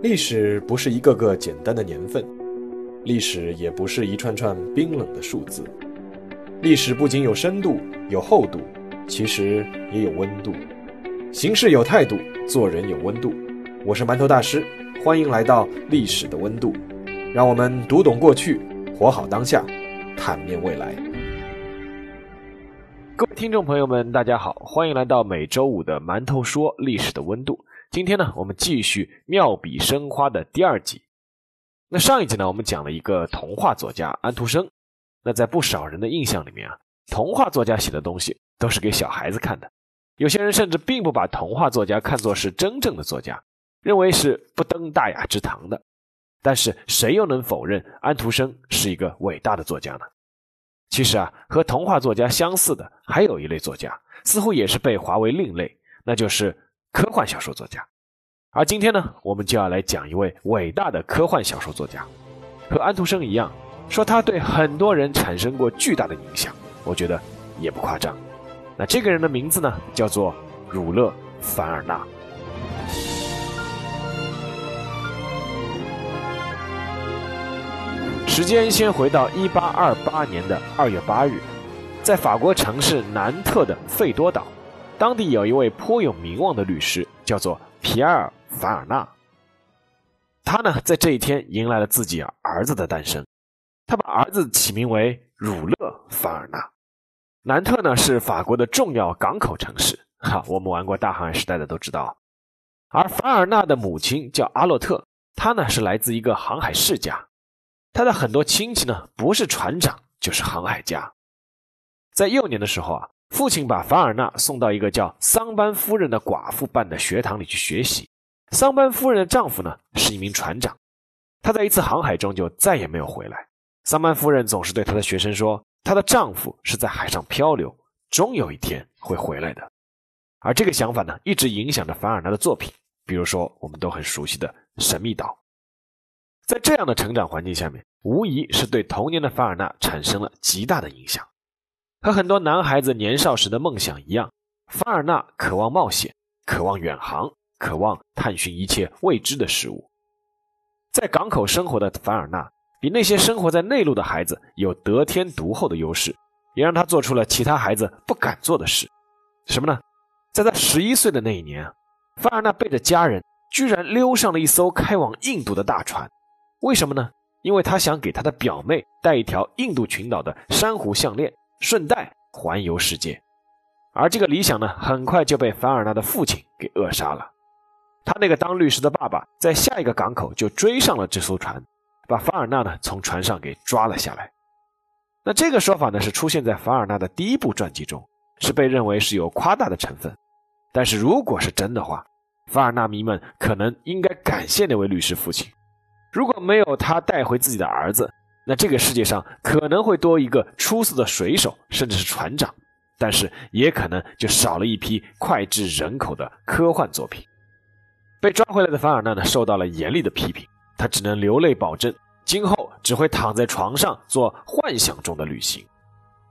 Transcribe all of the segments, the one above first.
历史不是一个个简单的年份，历史也不是一串串冰冷的数字。历史不仅有深度、有厚度，其实也有温度。行事有态度，做人有温度。我是馒头大师，欢迎来到历史的温度，让我们读懂过去，活好当下，坦面未来。各位听众朋友们，大家好，欢迎来到每周五的馒头说历史的温度。今天呢，我们继续妙笔生花的第二集。那上一集呢，我们讲了一个童话作家安徒生。那在不少人的印象里面啊，童话作家写的东西都是给小孩子看的。有些人甚至并不把童话作家看作是真正的作家，认为是不登大雅之堂的。但是谁又能否认安徒生是一个伟大的作家呢？其实啊，和童话作家相似的还有一类作家，似乎也是被划为另类，那就是。科幻小说作家，而今天呢，我们就要来讲一位伟大的科幻小说作家，和安徒生一样，说他对很多人产生过巨大的影响，我觉得也不夸张。那这个人的名字呢，叫做儒勒·凡尔纳。时间先回到一八二八年的二月八日，在法国城市南特的费多岛。当地有一位颇有名望的律师，叫做皮埃尔·凡尔纳。他呢，在这一天迎来了自己儿子的诞生。他把儿子起名为儒勒·凡尔纳。南特呢，是法国的重要港口城市。哈，我们玩过大航海时代的都知道。而凡尔纳的母亲叫阿洛特，她呢是来自一个航海世家。他的很多亲戚呢，不是船长就是航海家。在幼年的时候啊。父亲把凡尔纳送到一个叫桑班夫人的寡妇办的学堂里去学习。桑班夫人的丈夫呢是一名船长，他在一次航海中就再也没有回来。桑班夫人总是对她的学生说，她的丈夫是在海上漂流，终有一天会回来的。而这个想法呢，一直影响着凡尔纳的作品，比如说我们都很熟悉的《神秘岛》。在这样的成长环境下面，无疑是对童年的凡尔纳产生了极大的影响。和很多男孩子年少时的梦想一样，凡尔纳渴望冒险，渴望远航，渴望探寻一切未知的事物。在港口生活的凡尔纳，比那些生活在内陆的孩子有得天独厚的优势，也让他做出了其他孩子不敢做的事。什么呢？在他十一岁的那一年，凡尔纳背着家人，居然溜上了一艘开往印度的大船。为什么呢？因为他想给他的表妹带一条印度群岛的珊瑚项链。顺带环游世界，而这个理想呢，很快就被凡尔纳的父亲给扼杀了。他那个当律师的爸爸在下一个港口就追上了这艘船，把凡尔纳呢从船上给抓了下来。那这个说法呢是出现在凡尔纳的第一部传记中，是被认为是有夸大的成分。但是如果是真的话，凡尔纳迷们可能应该感谢那位律师父亲。如果没有他带回自己的儿子。那这个世界上可能会多一个出色的水手，甚至是船长，但是也可能就少了一批脍炙人口的科幻作品。被抓回来的凡尔纳呢，受到了严厉的批评，他只能流泪保证，今后只会躺在床上做幻想中的旅行。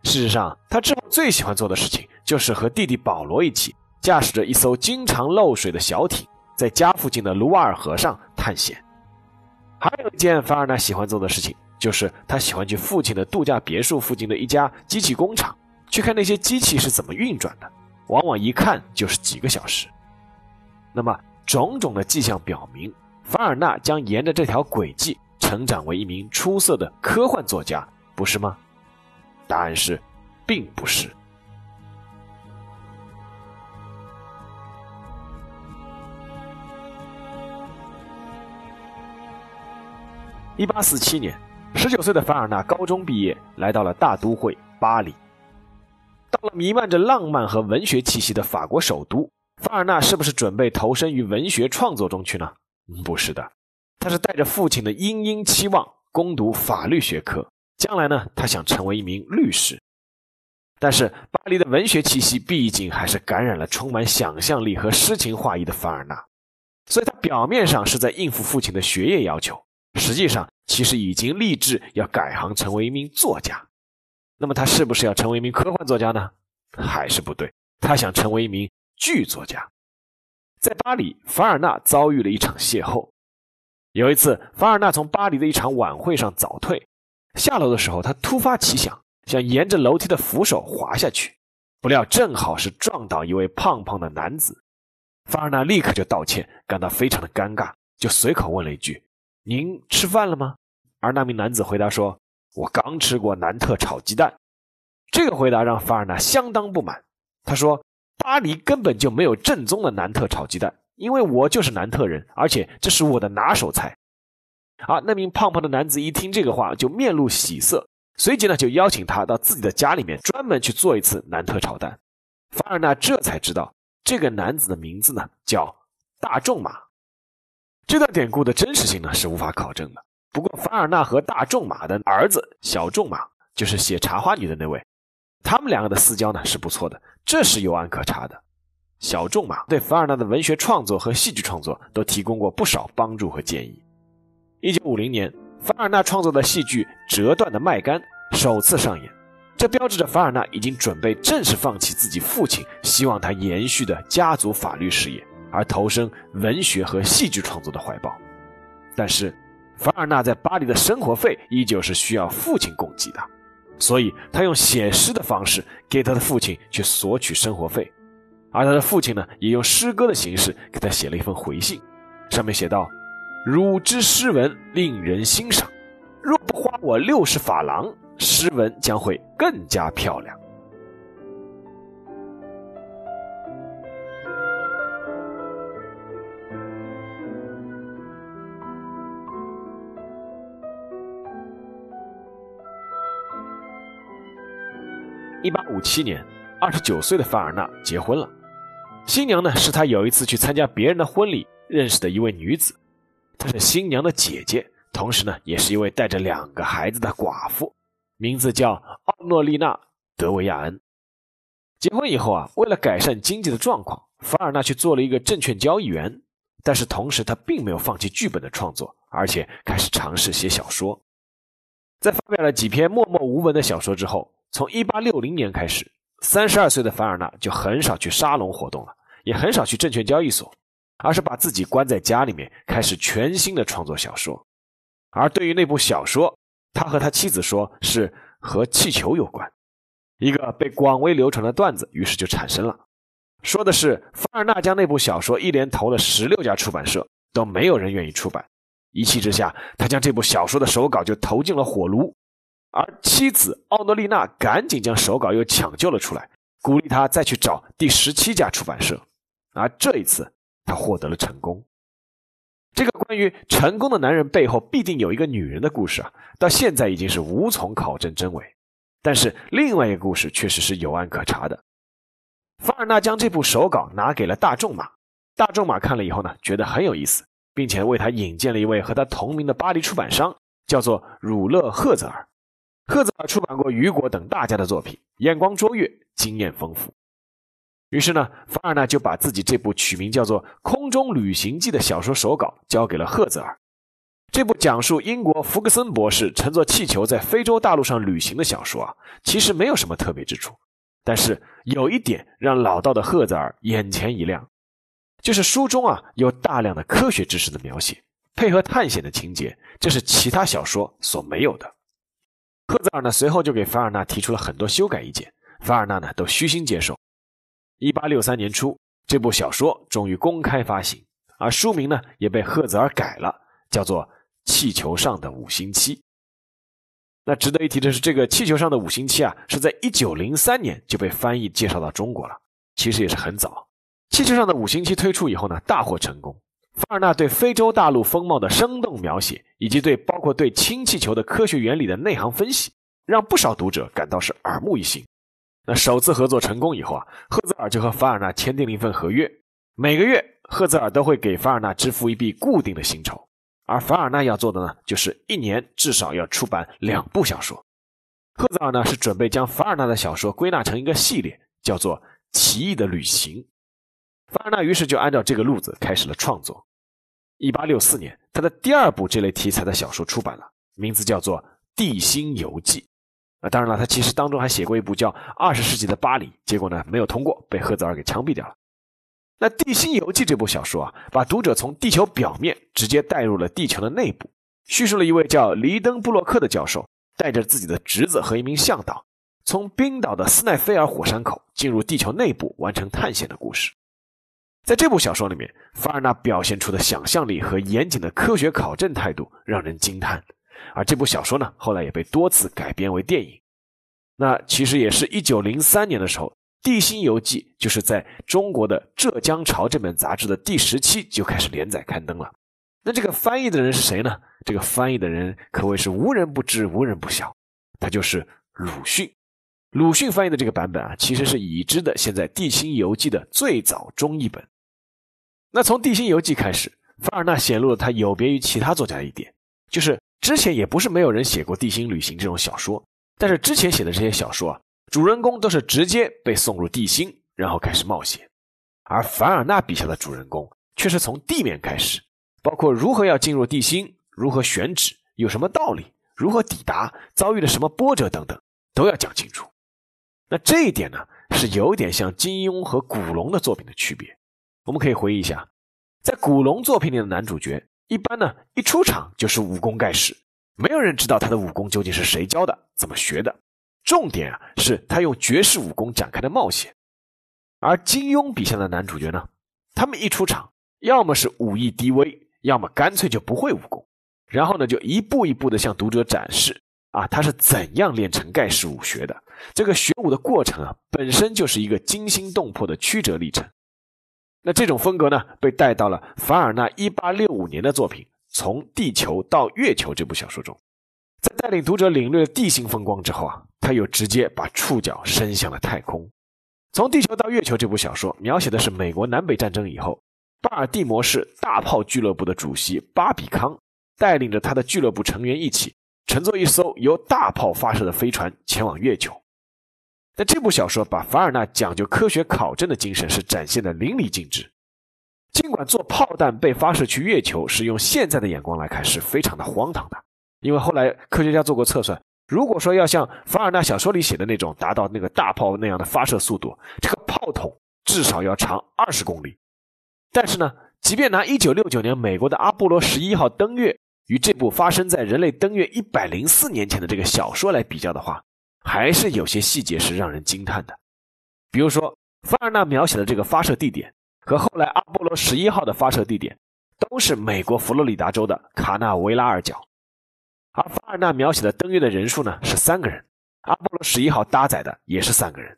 事实上，他之后最喜欢做的事情就是和弟弟保罗一起驾驶着一艘经常漏水的小艇，在家附近的卢瓦尔河上探险。还有一件凡尔纳喜欢做的事情。就是他喜欢去父亲的度假别墅附近的一家机器工厂，去看那些机器是怎么运转的，往往一看就是几个小时。那么，种种的迹象表明，凡尔纳将沿着这条轨迹成长为一名出色的科幻作家，不是吗？答案是，并不是。一八四七年。十九岁的凡尔纳高中毕业，来到了大都会巴黎。到了弥漫着浪漫和文学气息的法国首都，凡尔纳是不是准备投身于文学创作中去呢？不是的，他是带着父亲的殷殷期望攻读法律学科，将来呢，他想成为一名律师。但是巴黎的文学气息毕竟还是感染了充满想象力和诗情画意的凡尔纳，所以他表面上是在应付父亲的学业要求。实际上，其实已经立志要改行成为一名作家。那么，他是不是要成为一名科幻作家呢？还是不对，他想成为一名剧作家。在巴黎，凡尔纳遭遇了一场邂逅。有一次，凡尔纳从巴黎的一场晚会上早退，下楼的时候，他突发奇想，想沿着楼梯的扶手滑下去，不料正好是撞倒一位胖胖的男子。凡尔纳立刻就道歉，感到非常的尴尬，就随口问了一句：“您吃饭了吗？”而那名男子回答说：“我刚吃过南特炒鸡蛋。”这个回答让凡尔纳相当不满。他说：“巴黎根本就没有正宗的南特炒鸡蛋。”因为我就是南特人，而且这是我的拿手菜。啊，那名胖胖的男子一听这个话，就面露喜色，随即呢就邀请他到自己的家里面专门去做一次南特炒蛋。凡尔纳这才知道，这个男子的名字呢叫大仲马。这段典故的真实性呢是无法考证的。不过，凡尔纳和大仲马的儿子小仲马，就是写《茶花女》的那位，他们两个的私交呢是不错的，这是有案可查的。小仲马对凡尔纳的文学创作和戏剧创作都提供过不少帮助和建议。一九五零年，凡尔纳创作的戏剧《折断的麦秆》首次上演，这标志着凡尔纳已经准备正式放弃自己父亲希望他延续的家族法律事业，而投身文学和戏剧创作的怀抱。但是，凡尔纳在巴黎的生活费依旧是需要父亲供给的，所以他用写诗的方式给他的父亲去索取生活费。而他的父亲呢，也用诗歌的形式给他写了一封回信，上面写道：“汝之诗文令人欣赏，若不花我六十法郎，诗文将会更加漂亮。”一八五七年，二十九岁的凡尔纳结婚了。新娘呢，是他有一次去参加别人的婚礼认识的一位女子，她是新娘的姐姐，同时呢，也是一位带着两个孩子的寡妇，名字叫奥诺丽娜·德维亚恩。结婚以后啊，为了改善经济的状况，凡尔纳去做了一个证券交易员，但是同时他并没有放弃剧本的创作，而且开始尝试写小说。在发表了几篇默默无闻的小说之后，从1860年开始，三十二岁的凡尔纳就很少去沙龙活动了。也很少去证券交易所，而是把自己关在家里面，开始全新的创作小说。而对于那部小说，他和他妻子说是和气球有关。一个被广为流传的段子于是就产生了，说的是凡尔纳将那部小说一连投了十六家出版社，都没有人愿意出版。一气之下，他将这部小说的手稿就投进了火炉，而妻子奥诺丽娜赶紧将手稿又抢救了出来，鼓励他再去找第十七家出版社。而这一次，他获得了成功。这个关于成功的男人背后必定有一个女人的故事啊，到现在已经是无从考证真伪。但是另外一个故事确实是有案可查的。凡尔纳将这部手稿拿给了大仲马，大仲马看了以后呢，觉得很有意思，并且为他引荐了一位和他同名的巴黎出版商，叫做儒勒·赫泽尔。赫泽尔出版过雨果等大家的作品，眼光卓越，经验丰富。于是呢，凡尔纳就把自己这部取名叫做《空中旅行记》的小说手稿交给了赫泽尔。这部讲述英国福克森博士乘坐气球在非洲大陆上旅行的小说啊，其实没有什么特别之处。但是有一点让老道的赫泽尔眼前一亮，就是书中啊有大量的科学知识的描写，配合探险的情节，这是其他小说所没有的。赫泽尔呢随后就给凡尔纳提出了很多修改意见，凡尔纳呢都虚心接受。一八六三年初，这部小说终于公开发行，而书名呢也被赫泽尔改了，叫做《气球上的五星期》。那值得一提的是，这个《气球上的五星期》啊，是在一九零三年就被翻译介绍到中国了，其实也是很早。《气球上的五星期》推出以后呢，大获成功。凡尔纳对非洲大陆风貌的生动描写，以及对包括对氢气球的科学原理的内行分析，让不少读者感到是耳目一新。那首次合作成功以后啊，赫泽尔就和凡尔纳签订了一份合约，每个月赫泽尔都会给凡尔纳支付一笔固定的薪酬，而凡尔纳要做的呢，就是一年至少要出版两部小说。赫泽尔呢是准备将凡尔纳的小说归纳成一个系列，叫做《奇异的旅行》。凡尔纳于是就按照这个路子开始了创作。一八六四年，他的第二部这类题材的小说出版了，名字叫做《地心游记》。啊，当然了，他其实当中还写过一部叫《二十世纪的巴黎》，结果呢没有通过，被赫泽尔给枪毙掉了。那《地心游记》这部小说啊，把读者从地球表面直接带入了地球的内部，叙述了一位叫黎登布洛克的教授带着自己的侄子和一名向导，从冰岛的斯奈菲尔火山口进入地球内部完成探险的故事。在这部小说里面，凡尔纳表现出的想象力和严谨的科学考证态度让人惊叹。而这部小说呢，后来也被多次改编为电影。那其实也是一九零三年的时候。《地心游记》就是在中国的《浙江潮》这本杂志的第十期就开始连载刊登了。那这个翻译的人是谁呢？这个翻译的人可谓是无人不知、无人不晓，他就是鲁迅。鲁迅翻译的这个版本啊，其实是已知的现在《地心游记》的最早中译本。那从《地心游记》开始，凡尔纳显露了他有别于其他作家的一点，就是之前也不是没有人写过《地心旅行》这种小说，但是之前写的这些小说啊。主人公都是直接被送入地心，然后开始冒险，而凡尔纳笔下的主人公却是从地面开始，包括如何要进入地心、如何选址、有什么道理、如何抵达、遭遇了什么波折等等，都要讲清楚。那这一点呢，是有点像金庸和古龙的作品的区别。我们可以回忆一下，在古龙作品里的男主角，一般呢一出场就是武功盖世，没有人知道他的武功究竟是谁教的、怎么学的。重点啊，是他用绝世武功展开的冒险，而金庸笔下的男主角呢，他们一出场，要么是武艺低微，要么干脆就不会武功，然后呢，就一步一步的向读者展示啊，他是怎样练成盖世武学的。这个学武的过程啊，本身就是一个惊心动魄的曲折历程。那这种风格呢，被带到了凡尔纳一八六五年的作品《从地球到月球》这部小说中。在带领读者领略了地心风光之后啊，他又直接把触角伸向了太空。从地球到月球这部小说描写的是美国南北战争以后，巴尔的摩市大炮俱乐部的主席巴比康带领着他的俱乐部成员一起乘坐一艘由大炮发射的飞船前往月球。但这部小说把凡尔纳讲究科学考证的精神是展现的淋漓尽致。尽管做炮弹被发射去月球是用现在的眼光来看是非常的荒唐的。因为后来科学家做过测算，如果说要像凡尔纳小说里写的那种达到那个大炮那样的发射速度，这个炮筒至少要长二十公里。但是呢，即便拿一九六九年美国的阿波罗十一号登月与这部发生在人类登月一百零四年前的这个小说来比较的话，还是有些细节是让人惊叹的。比如说，凡尔纳描写的这个发射地点和后来阿波罗十一号的发射地点，都是美国佛罗里达州的卡纳维拉尔角。而凡尔纳描写的登月的人数呢是三个人，阿波罗十一号搭载的也是三个人。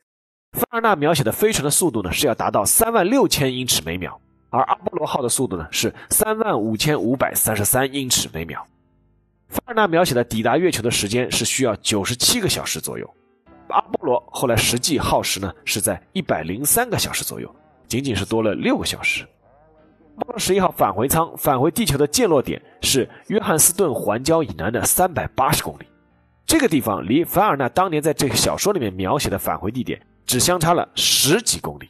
凡尔纳描写的飞船的速度呢是要达到三万六千英尺每秒，而阿波罗号的速度呢是三万五千五百三十三英尺每秒。凡尔纳描写的抵达月球的时间是需要九十七个小时左右，阿波罗后来实际耗时呢是在一百零三个小时左右，仅仅是多了六个小时。阿波罗十一号返回舱返回地球的降落点是约翰斯顿环礁以南的三百八十公里，这个地方离凡尔纳当年在这个小说里面描写的返回地点只相差了十几公里。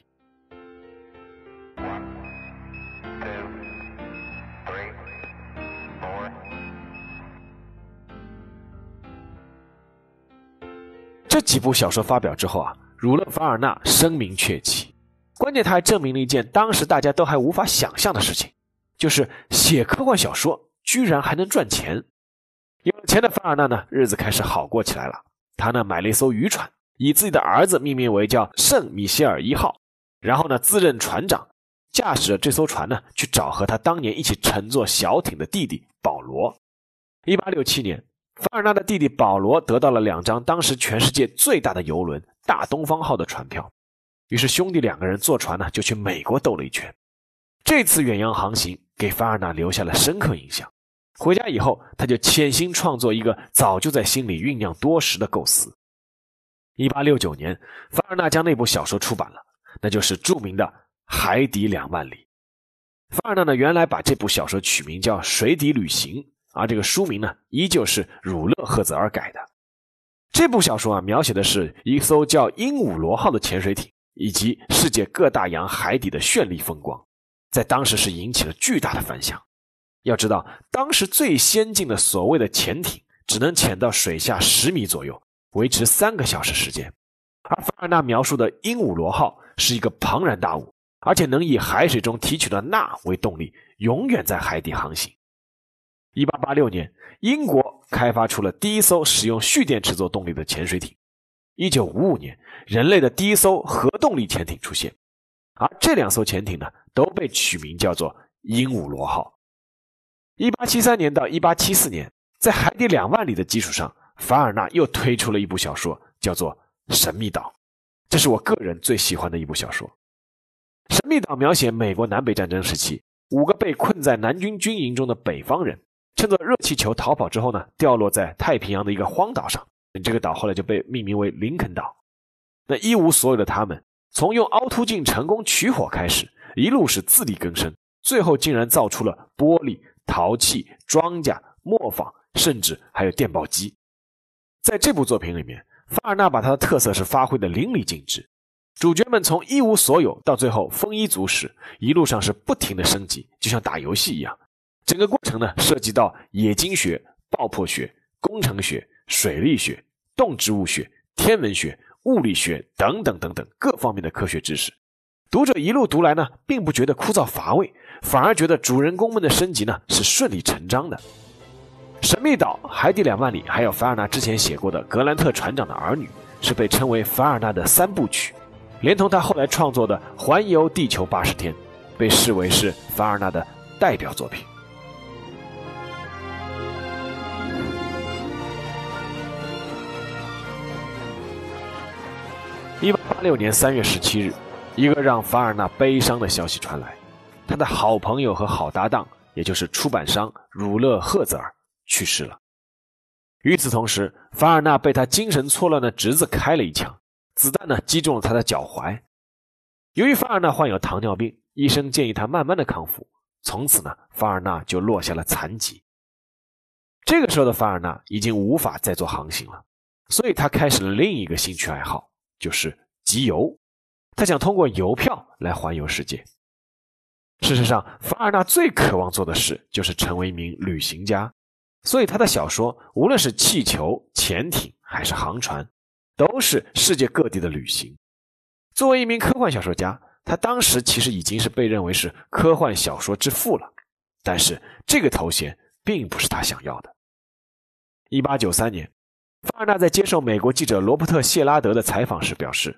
这几部小说发表之后啊，儒勒·凡尔纳声名鹊起。关键，他还证明了一件当时大家都还无法想象的事情，就是写科幻小说居然还能赚钱。有钱的凡尔纳呢，日子开始好过起来了。他呢，买了一艘渔船，以自己的儿子命名为叫圣米歇尔一号，然后呢，自任船长，驾驶着这艘船呢，去找和他当年一起乘坐小艇的弟弟保罗。一八六七年，凡尔纳的弟弟保罗得到了两张当时全世界最大的游轮“大东方号”的船票。于是兄弟两个人坐船呢，就去美国兜了一圈。这次远洋航行给凡尔纳留下了深刻印象。回家以后，他就潜心创作一个早就在心里酝酿多时的构思。一八六九年，凡尔纳将那部小说出版了，那就是著名的《海底两万里》。凡尔纳呢，原来把这部小说取名叫《水底旅行》，而这个书名呢，依旧是儒勒·赫泽尔改的。这部小说啊，描写的是一艘叫鹦鹉螺号的潜水艇。以及世界各大洋海底的绚丽风光，在当时是引起了巨大的反响。要知道，当时最先进的所谓的潜艇只能潜到水下十米左右，维持三个小时时间。而凡尔纳描述的鹦鹉螺号是一个庞然大物，而且能以海水中提取的钠为动力，永远在海底航行。一八八六年，英国开发出了第一艘使用蓄电池做动力的潜水艇。一九五五年，人类的第一艘核动力潜艇出现，而这两艘潜艇呢，都被取名叫做鹦鹉螺号。一八七三年到一八七四年，在海底两万里的基础上，凡尔纳又推出了一部小说，叫做《神秘岛》，这是我个人最喜欢的一部小说。《神秘岛》描写美国南北战争时期，五个被困在南军军营中的北方人。乘坐热气球逃跑之后呢，掉落在太平洋的一个荒岛上。这个岛后来就被命名为林肯岛。那一无所有的他们，从用凹凸镜成功取火开始，一路是自力更生，最后竟然造出了玻璃、陶器、庄稼、磨坊，甚至还有电报机。在这部作品里面，法尔纳把他的特色是发挥的淋漓尽致。主角们从一无所有到最后丰衣足食，一路上是不停的升级，就像打游戏一样。整个过程呢，涉及到冶金学、爆破学、工程学、水利学、动植物学、天文学、物理学等等等等各方面的科学知识。读者一路读来呢，并不觉得枯燥乏味，反而觉得主人公们的升级呢是顺理成章的。神秘岛、海底两万里，还有凡尔纳之前写过的《格兰特船长的儿女》，是被称为凡尔纳的三部曲，连同他后来创作的《环游地球八十天》，被视为是凡尔纳的代表作品。一八八六年三月十七日，一个让凡尔纳悲伤的消息传来：他的好朋友和好搭档，也就是出版商儒勒·赫泽尔去世了。与此同时，凡尔纳被他精神错乱的侄子开了一枪，子弹呢击中了他的脚踝。由于凡尔纳患有糖尿病，医生建议他慢慢的康复。从此呢，凡尔纳就落下了残疾。这个时候的凡尔纳已经无法再做航行了，所以他开始了另一个兴趣爱好。就是集邮，他想通过邮票来环游世界。事实上，凡尔纳最渴望做的事就是成为一名旅行家，所以他的小说无论是气球、潜艇还是航船，都是世界各地的旅行。作为一名科幻小说家，他当时其实已经是被认为是科幻小说之父了。但是这个头衔并不是他想要的。一八九三年。凡尔纳在接受美国记者罗伯特·谢拉德的采访时表示：“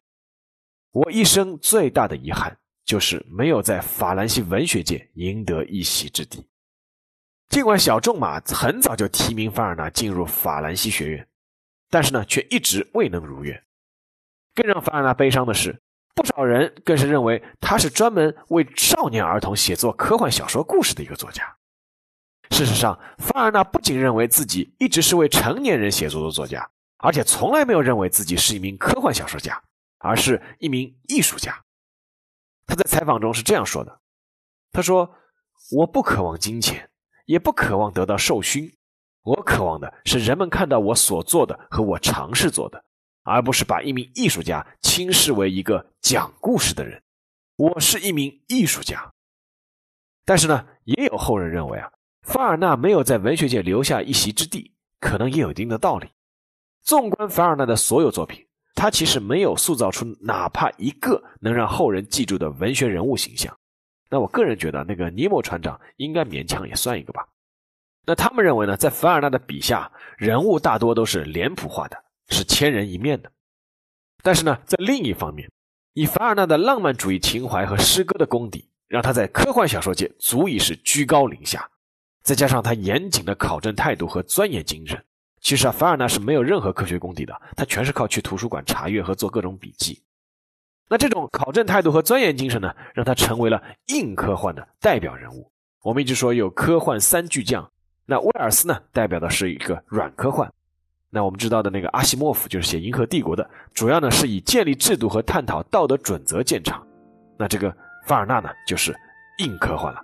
我一生最大的遗憾就是没有在法兰西文学界赢得一席之地。尽管小仲马很早就提名凡尔纳进入法兰西学院，但是呢，却一直未能如愿。更让凡尔纳悲伤的是，不少人更是认为他是专门为少年儿童写作科幻小说故事的一个作家。”事实上，凡尔纳不仅认为自己一直是为成年人写作的作家，而且从来没有认为自己是一名科幻小说家，而是一名艺术家。他在采访中是这样说的：“他说，我不渴望金钱，也不渴望得到授勋，我渴望的是人们看到我所做的和我尝试做的，而不是把一名艺术家轻视为一个讲故事的人。我是一名艺术家。但是呢，也有后人认为啊。”凡尔纳没有在文学界留下一席之地，可能也有一定的道理。纵观凡尔纳的所有作品，他其实没有塑造出哪怕一个能让后人记住的文学人物形象。那我个人觉得，那个尼莫船长应该勉强也算一个吧。那他们认为呢，在凡尔纳的笔下，人物大多都是脸谱化的，是千人一面的。但是呢，在另一方面，以凡尔纳的浪漫主义情怀和诗歌的功底，让他在科幻小说界足以是居高临下。再加上他严谨的考证态度和钻研精神，其实啊，凡尔纳是没有任何科学功底的，他全是靠去图书馆查阅和做各种笔记。那这种考证态度和钻研精神呢，让他成为了硬科幻的代表人物。我们一直说有科幻三巨匠，那威尔斯呢，代表的是一个软科幻。那我们知道的那个阿西莫夫就是写《银河帝国》的，主要呢是以建立制度和探讨道德准则见长。那这个凡尔纳呢，就是硬科幻了。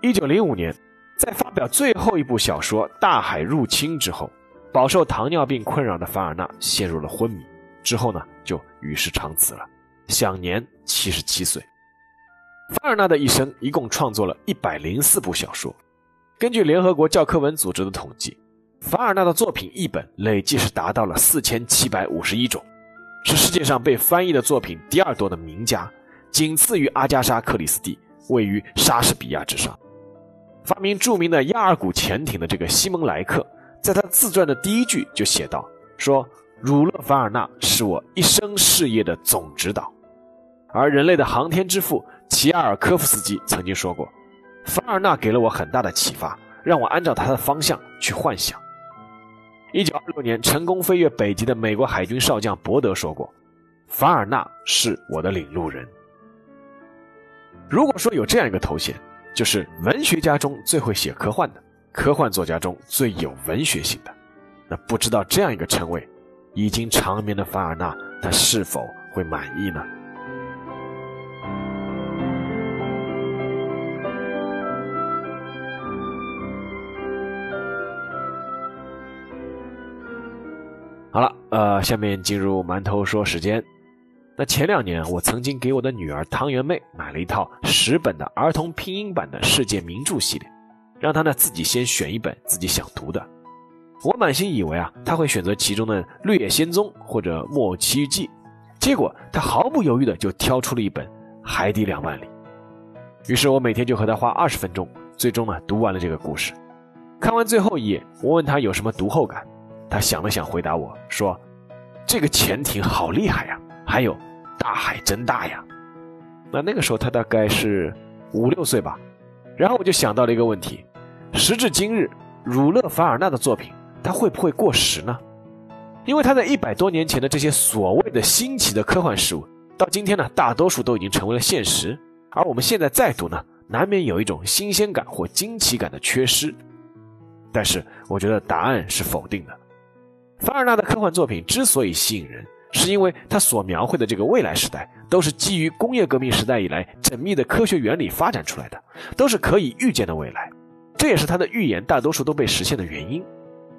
一九零五年。在发表最后一部小说《大海入侵》之后，饱受糖尿病困扰的凡尔纳陷入了昏迷，之后呢就与世长辞了，享年七十七岁。凡尔纳的一生一共创作了一百零四部小说，根据联合国教科文组织的统计，凡尔纳的作品译本累计是达到了四千七百五十一种，是世界上被翻译的作品第二多的名家，仅次于阿加莎·克里斯蒂，位于莎士比亚之上。发明著名的亚尔古潜艇的这个西蒙莱克，在他自传的第一句就写道：“说儒勒·凡尔纳是我一生事业的总指导。”而人类的航天之父齐亚尔科夫斯基曾经说过：“凡尔纳给了我很大的启发，让我按照他的方向去幻想。”一九二六年成功飞越北极的美国海军少将伯德说过：“凡尔纳是我的领路人。”如果说有这样一个头衔，就是文学家中最会写科幻的，科幻作家中最有文学性的。那不知道这样一个称谓，已经长眠的凡尔纳，他是否会满意呢？好了，呃，下面进入馒头说时间。那前两年，我曾经给我的女儿汤圆妹买了一套十本的儿童拼音版的世界名著系列，让她呢自己先选一本自己想读的。我满心以为啊，她会选择其中的《绿野仙踪》或者《木偶奇遇记》，结果她毫不犹豫的就挑出了一本《海底两万里》。于是我每天就和她花二十分钟，最终呢读完了这个故事。看完最后一页，我问她有什么读后感，她想了想回答我说：“这个潜艇好厉害呀！”还有。大海真大呀！那那个时候他大概是五六岁吧，然后我就想到了一个问题：时至今日，儒勒·凡尔纳的作品他会不会过时呢？因为他在一百多年前的这些所谓的新奇的科幻事物，到今天呢，大多数都已经成为了现实，而我们现在再读呢，难免有一种新鲜感或惊奇感的缺失。但是我觉得答案是否定的。凡尔纳的科幻作品之所以吸引人，是因为他所描绘的这个未来时代，都是基于工业革命时代以来缜密的科学原理发展出来的，都是可以预见的未来。这也是他的预言大多数都被实现的原因。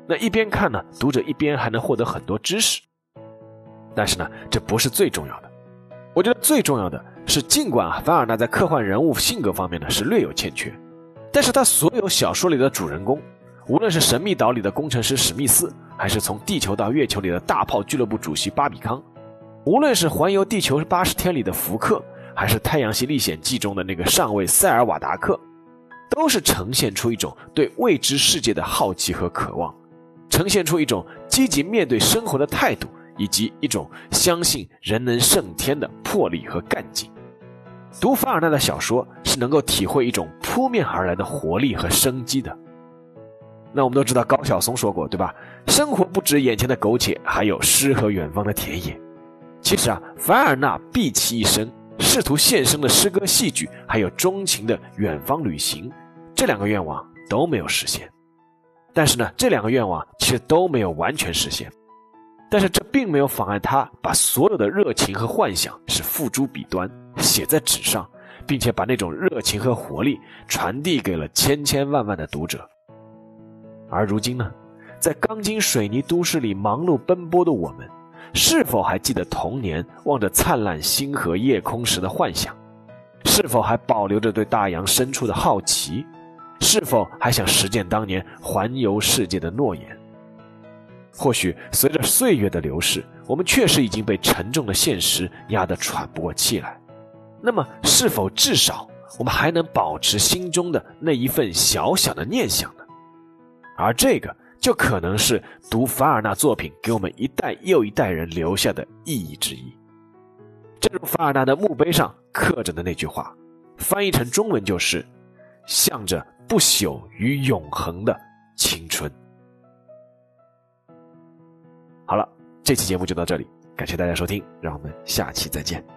那一边看呢，读者一边还能获得很多知识。但是呢，这不是最重要的。我觉得最重要的是，尽管啊，凡尔纳在科幻人物性格方面呢是略有欠缺，但是他所有小说里的主人公，无论是《神秘岛》里的工程师史密斯。还是从地球到月球里的大炮俱乐部主席巴比康，无论是环游地球八十天里的福克，还是太阳系历险记中的那个上尉塞尔瓦达克，都是呈现出一种对未知世界的好奇和渴望，呈现出一种积极面对生活的态度，以及一种相信人能胜天的魄力和干劲。读凡尔纳的小说是能够体会一种扑面而来的活力和生机的。那我们都知道高晓松说过，对吧？生活不止眼前的苟且，还有诗和远方的田野。其实啊，凡尔纳毕其一生，试图献身的诗歌、戏剧，还有钟情的远方旅行，这两个愿望都没有实现。但是呢，这两个愿望其实都没有完全实现。但是这并没有妨碍他把所有的热情和幻想是付诸笔端，写在纸上，并且把那种热情和活力传递给了千千万万的读者。而如今呢，在钢筋水泥都市里忙碌奔波的我们，是否还记得童年望着灿烂星河夜空时的幻想？是否还保留着对大洋深处的好奇？是否还想实践当年环游世界的诺言？或许随着岁月的流逝，我们确实已经被沉重的现实压得喘不过气来。那么，是否至少我们还能保持心中的那一份小小的念想呢？而这个就可能是读凡尔纳作品给我们一代又一代人留下的意义之一。正如凡尔纳的墓碑上刻着的那句话，翻译成中文就是“向着不朽与永恒的青春”。好了，这期节目就到这里，感谢大家收听，让我们下期再见。